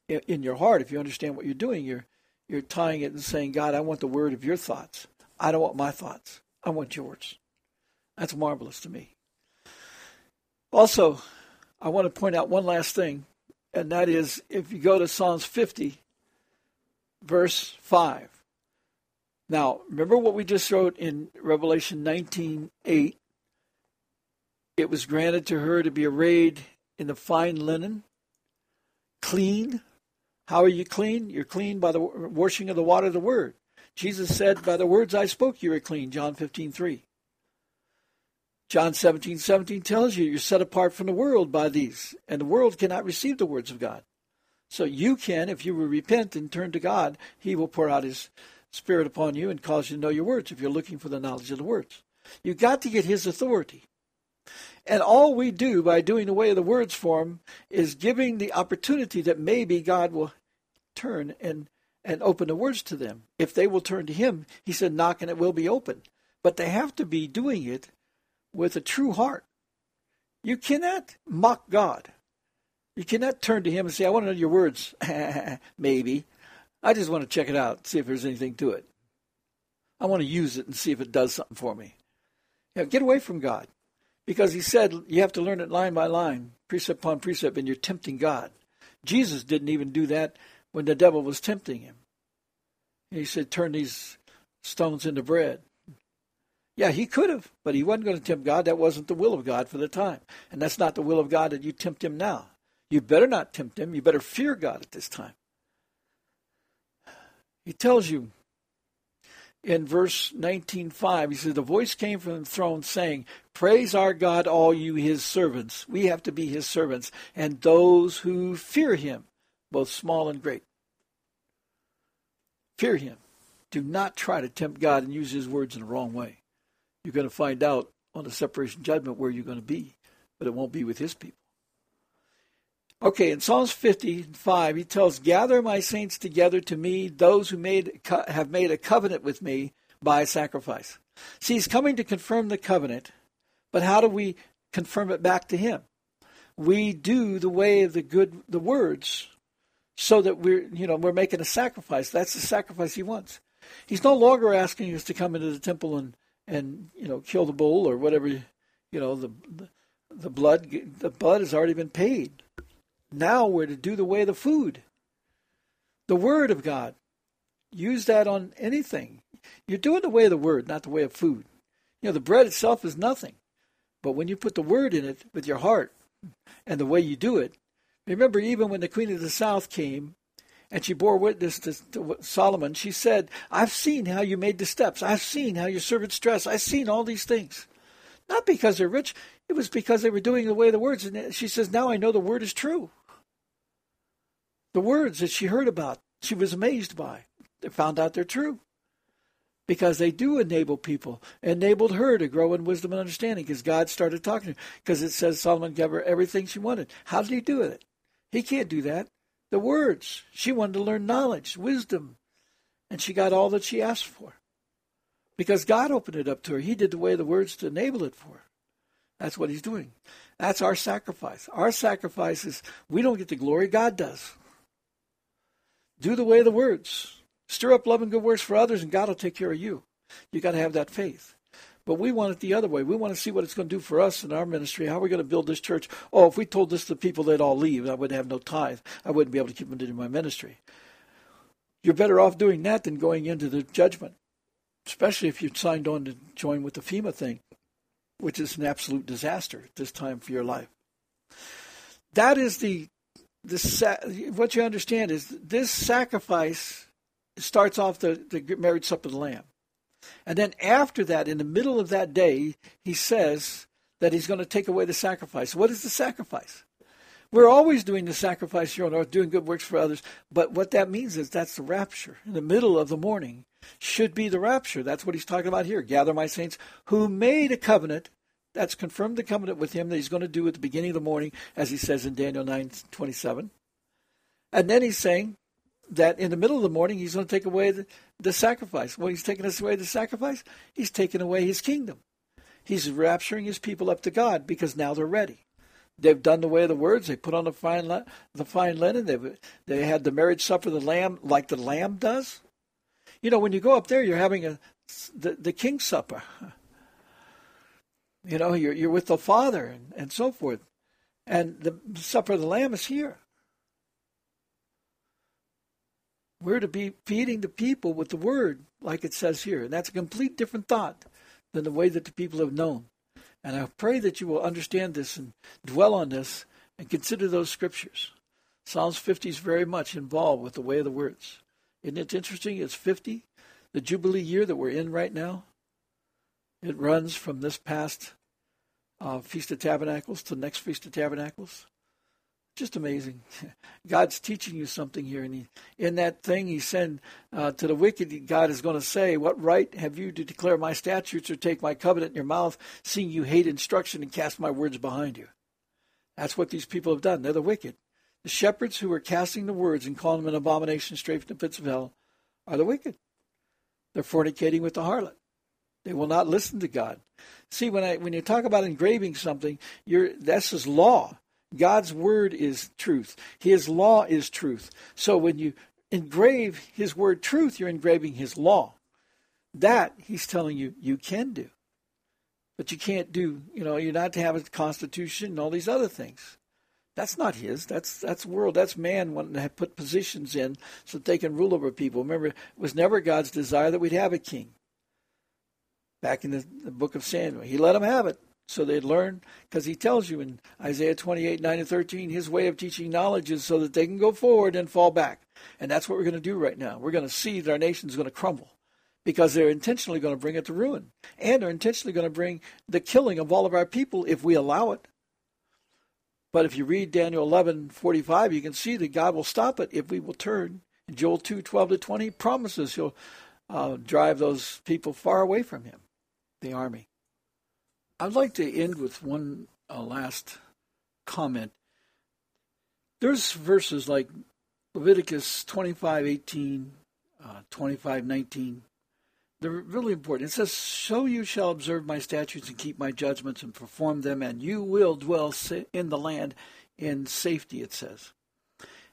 in your heart, if you understand what you're doing, you're you're tying it and saying, God, I want the word of your thoughts. I don't want my thoughts. I want yours. That's marvelous to me. Also, I want to point out one last thing, and that is if you go to Psalms 50, verse 5. Now, remember what we just wrote in Revelation 19:8. It was granted to her to be arrayed in the fine linen, clean. How are you clean? You're clean by the washing of the water of the word. Jesus said, By the words I spoke, you are clean, John 15:3. John 17, 17 tells you you're set apart from the world by these, and the world cannot receive the words of God. So you can, if you will repent and turn to God, He will pour out His Spirit upon you and cause you to know your words if you're looking for the knowledge of the words. You've got to get His authority. And all we do by doing away the words for is giving the opportunity that maybe God will turn and, and open the words to them. If they will turn to Him, He said, knock and it will be open. But they have to be doing it with a true heart. You cannot mock God. You cannot turn to Him and say, I want to know your words. Maybe. I just want to check it out, see if there's anything to it. I want to use it and see if it does something for me. Know, get away from God. Because He said you have to learn it line by line, precept upon precept, and you're tempting God. Jesus didn't even do that when the devil was tempting him. He said, Turn these stones into bread. Yeah, he could have, but he wasn't going to tempt God. That wasn't the will of God for the time. And that's not the will of God that you tempt him now. You better not tempt him. You better fear God at this time. He tells you in verse 19:5 he says the voice came from the throne saying praise our god all you his servants. We have to be his servants and those who fear him both small and great fear him. Do not try to tempt god and use his words in the wrong way. You're going to find out on the separation judgment where you're going to be, but it won't be with his people. Okay, in Psalms 55, he tells, Gather my saints together to me, those who made, have made a covenant with me by sacrifice. See, he's coming to confirm the covenant, but how do we confirm it back to him? We do the way of the good, the words, so that we're, you know, we're making a sacrifice. That's the sacrifice he wants. He's no longer asking us to come into the temple and and you know kill the bull or whatever you know the the blood the blood has already been paid now we're to do the way of the food the word of god use that on anything you're doing the way of the word not the way of food you know the bread itself is nothing but when you put the word in it with your heart and the way you do it remember even when the queen of the south came and she bore witness to, Solomon. She said, I've seen how you made the steps. I've seen how your servants dress. I've seen all these things. Not because they're rich, it was because they were doing the way of the words. And she says, Now I know the word is true. The words that she heard about, she was amazed by. They found out they're true. Because they do enable people, enabled her to grow in wisdom and understanding, because God started talking to her. Because it says Solomon gave her everything she wanted. How did he do it? He can't do that the words. She wanted to learn knowledge, wisdom, and she got all that she asked for. Because God opened it up to her. He did the way the words to enable it for her. That's what he's doing. That's our sacrifice. Our sacrifice is we don't get the glory, God does. Do the way of the words. Stir up love and good works for others, and God will take care of you. You got to have that faith. But we want it the other way. We want to see what it's going to do for us in our ministry. How are we going to build this church? Oh, if we told this to people, they'd all leave. I wouldn't have no tithe. I wouldn't be able to keep them into my ministry. You're better off doing that than going into the judgment, especially if you signed on to join with the FEMA thing, which is an absolute disaster at this time for your life. That is the what you understand is this sacrifice starts off the, the marriage supper of the Lamb. And then after that, in the middle of that day, he says that he's going to take away the sacrifice. What is the sacrifice? We're always doing the sacrifice here on earth, doing good works for others. But what that means is that's the rapture. In the middle of the morning should be the rapture. That's what he's talking about here. Gather my saints who made a covenant. That's confirmed the covenant with him that he's going to do at the beginning of the morning, as he says in Daniel 9 27. And then he's saying, that in the middle of the morning he's going to take away the, the sacrifice. Well, he's taking us away the sacrifice. He's taking away his kingdom. He's rapturing his people up to God because now they're ready. They've done the way of the words. They put on the fine the fine linen. They they had the marriage supper of the lamb like the lamb does. You know, when you go up there, you're having a the, the King's Supper. You know, you're you're with the Father and, and so forth, and the supper of the Lamb is here. We're to be feeding the people with the Word, like it says here, and that's a complete different thought than the way that the people have known. And I pray that you will understand this and dwell on this and consider those scriptures. Psalms 50 is very much involved with the way of the words. Isn't it interesting? It's 50, the Jubilee year that we're in right now. It runs from this past uh, Feast of Tabernacles to next Feast of Tabernacles. Just amazing. God's teaching you something here. And he, in that thing he sent uh, to the wicked, God is going to say, What right have you to declare my statutes or take my covenant in your mouth, seeing you hate instruction and cast my words behind you? That's what these people have done. They're the wicked. The shepherds who are casting the words and calling them an abomination straight from the pits of hell are the wicked. They're fornicating with the harlot. They will not listen to God. See, when I when you talk about engraving something, you're that's his law. God's word is truth. His law is truth. So when you engrave his word truth, you're engraving his law. That he's telling you you can do. But you can't do, you know, you're not to have a constitution and all these other things. That's not his. That's that's world. That's man wanting to put positions in so that they can rule over people. Remember, it was never God's desire that we'd have a king. Back in the, the book of Samuel, he let them have it so they'd learn because he tells you in Isaiah 28, 9 and 13, his way of teaching knowledge is so that they can go forward and fall back. And that's what we're going to do right now. We're going to see that our nation is going to crumble because they're intentionally going to bring it to ruin. And they're intentionally going to bring the killing of all of our people if we allow it. But if you read Daniel 11, 45, you can see that God will stop it if we will turn. And Joel 2, 12 to 20 promises he'll uh, drive those people far away from him, the army. I'd like to end with one uh, last comment. There's verses like Leviticus 25, 18, uh, 25, 19. They're really important. It says, So you shall observe my statutes and keep my judgments and perform them, and you will dwell in the land in safety, it says.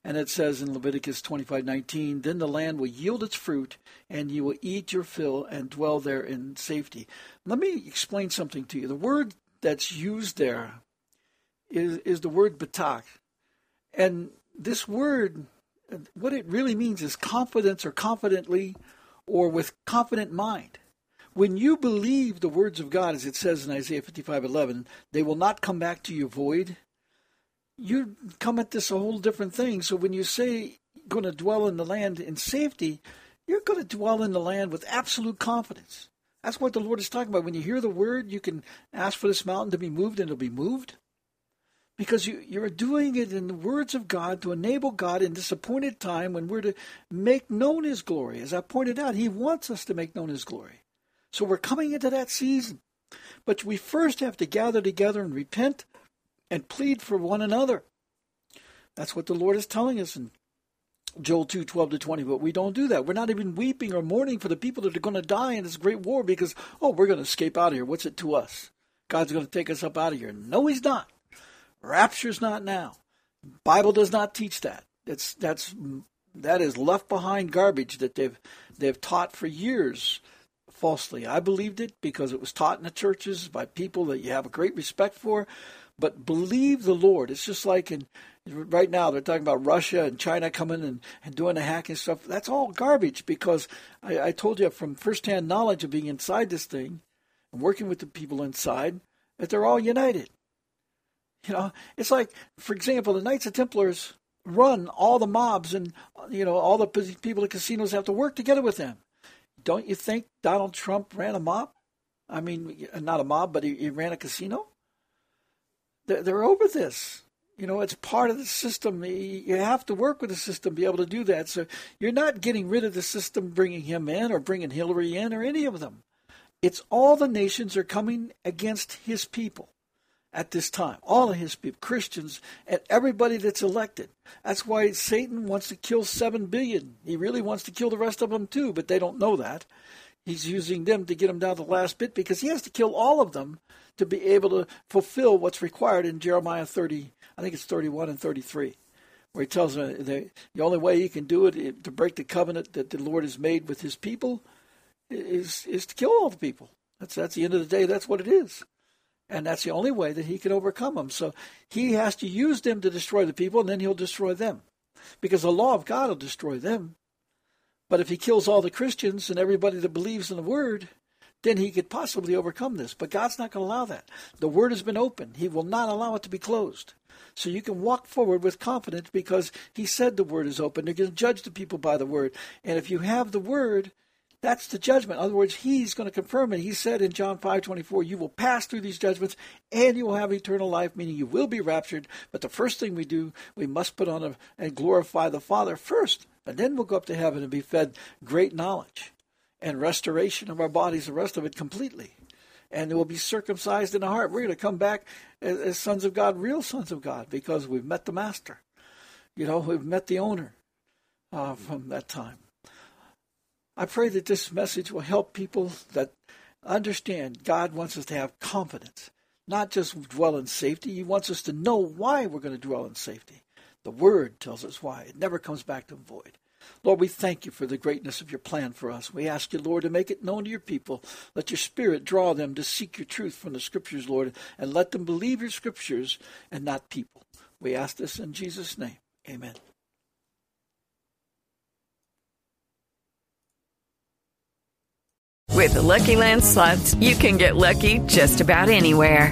And it says in Leviticus 25:19, then the land will yield its fruit, and you will eat your fill and dwell there in safety. Let me explain something to you. The word that's used there is, is the word batak. And this word, what it really means is confidence or confidently or with confident mind. When you believe the words of God, as it says in Isaiah 55:11, they will not come back to you void you come at this a whole different thing. So when you say going to dwell in the land in safety, you're going to dwell in the land with absolute confidence. That's what the Lord is talking about. When you hear the word, you can ask for this mountain to be moved and it'll be moved. Because you, you're doing it in the words of God to enable God in this appointed time when we're to make known His glory. As I pointed out, He wants us to make known His glory. So we're coming into that season. But we first have to gather together and repent and plead for one another. That's what the Lord is telling us in Joel 2 12 to 20. But we don't do that. We're not even weeping or mourning for the people that are going to die in this great war because, oh, we're going to escape out of here. What's it to us? God's going to take us up out of here. No, He's not. Rapture's not now. Bible does not teach that. That's that's that is left behind garbage that they've they've taught for years falsely. I believed it because it was taught in the churches by people that you have a great respect for, but believe the Lord. It's just like in right now they're talking about Russia and China coming and, and doing the hacking stuff. That's all garbage because I, I told you from firsthand knowledge of being inside this thing and working with the people inside that they're all united. You know, it's like, for example, the Knights of Templars run all the mobs and you know all the people at casinos have to work together with them. Don't you think Donald Trump ran a mob? I mean, not a mob, but he, he ran a casino. They're over this. You know, it's part of the system. You have to work with the system to be able to do that. So you're not getting rid of the system, bringing him in or bringing Hillary in or any of them. It's all the nations are coming against his people at this time. All of his people, Christians, and everybody that's elected. That's why Satan wants to kill 7 billion. He really wants to kill the rest of them too, but they don't know that. He's using them to get them down the last bit because he has to kill all of them to be able to fulfill what's required in Jeremiah 30, I think it's 31 and 33. where he tells them the, the only way he can do it eh, to break the covenant that the Lord has made with his people is is to kill all the people. That's that's the end of the day. That's what it is, and that's the only way that he can overcome them. So he has to use them to destroy the people, and then he'll destroy them, because the law of God will destroy them. But if he kills all the Christians and everybody that believes in the word, then he could possibly overcome this. But God's not going to allow that. The word has been opened. He will not allow it to be closed. So you can walk forward with confidence because he said the word is open. You're going to judge the people by the word. And if you have the word, that's the judgment. In other words, he's going to confirm it. He said in John 5:24, "You will pass through these judgments and you will have eternal life," meaning you will be raptured. But the first thing we do, we must put on a, and glorify the Father first, and then we'll go up to heaven and be fed great knowledge and restoration of our bodies, the rest of it completely. And it will be circumcised in the heart. We're going to come back as, as sons of God, real sons of God, because we've met the Master. You know, we've met the owner uh, from that time. I pray that this message will help people that understand God wants us to have confidence, not just dwell in safety. He wants us to know why we're going to dwell in safety. The Word tells us why. It never comes back to void. Lord, we thank you for the greatness of your plan for us. We ask you, Lord, to make it known to your people. Let your Spirit draw them to seek your truth from the Scriptures, Lord, and let them believe your Scriptures and not people. We ask this in Jesus' name. Amen. With the LuckyLand slots, you can get lucky just about anywhere.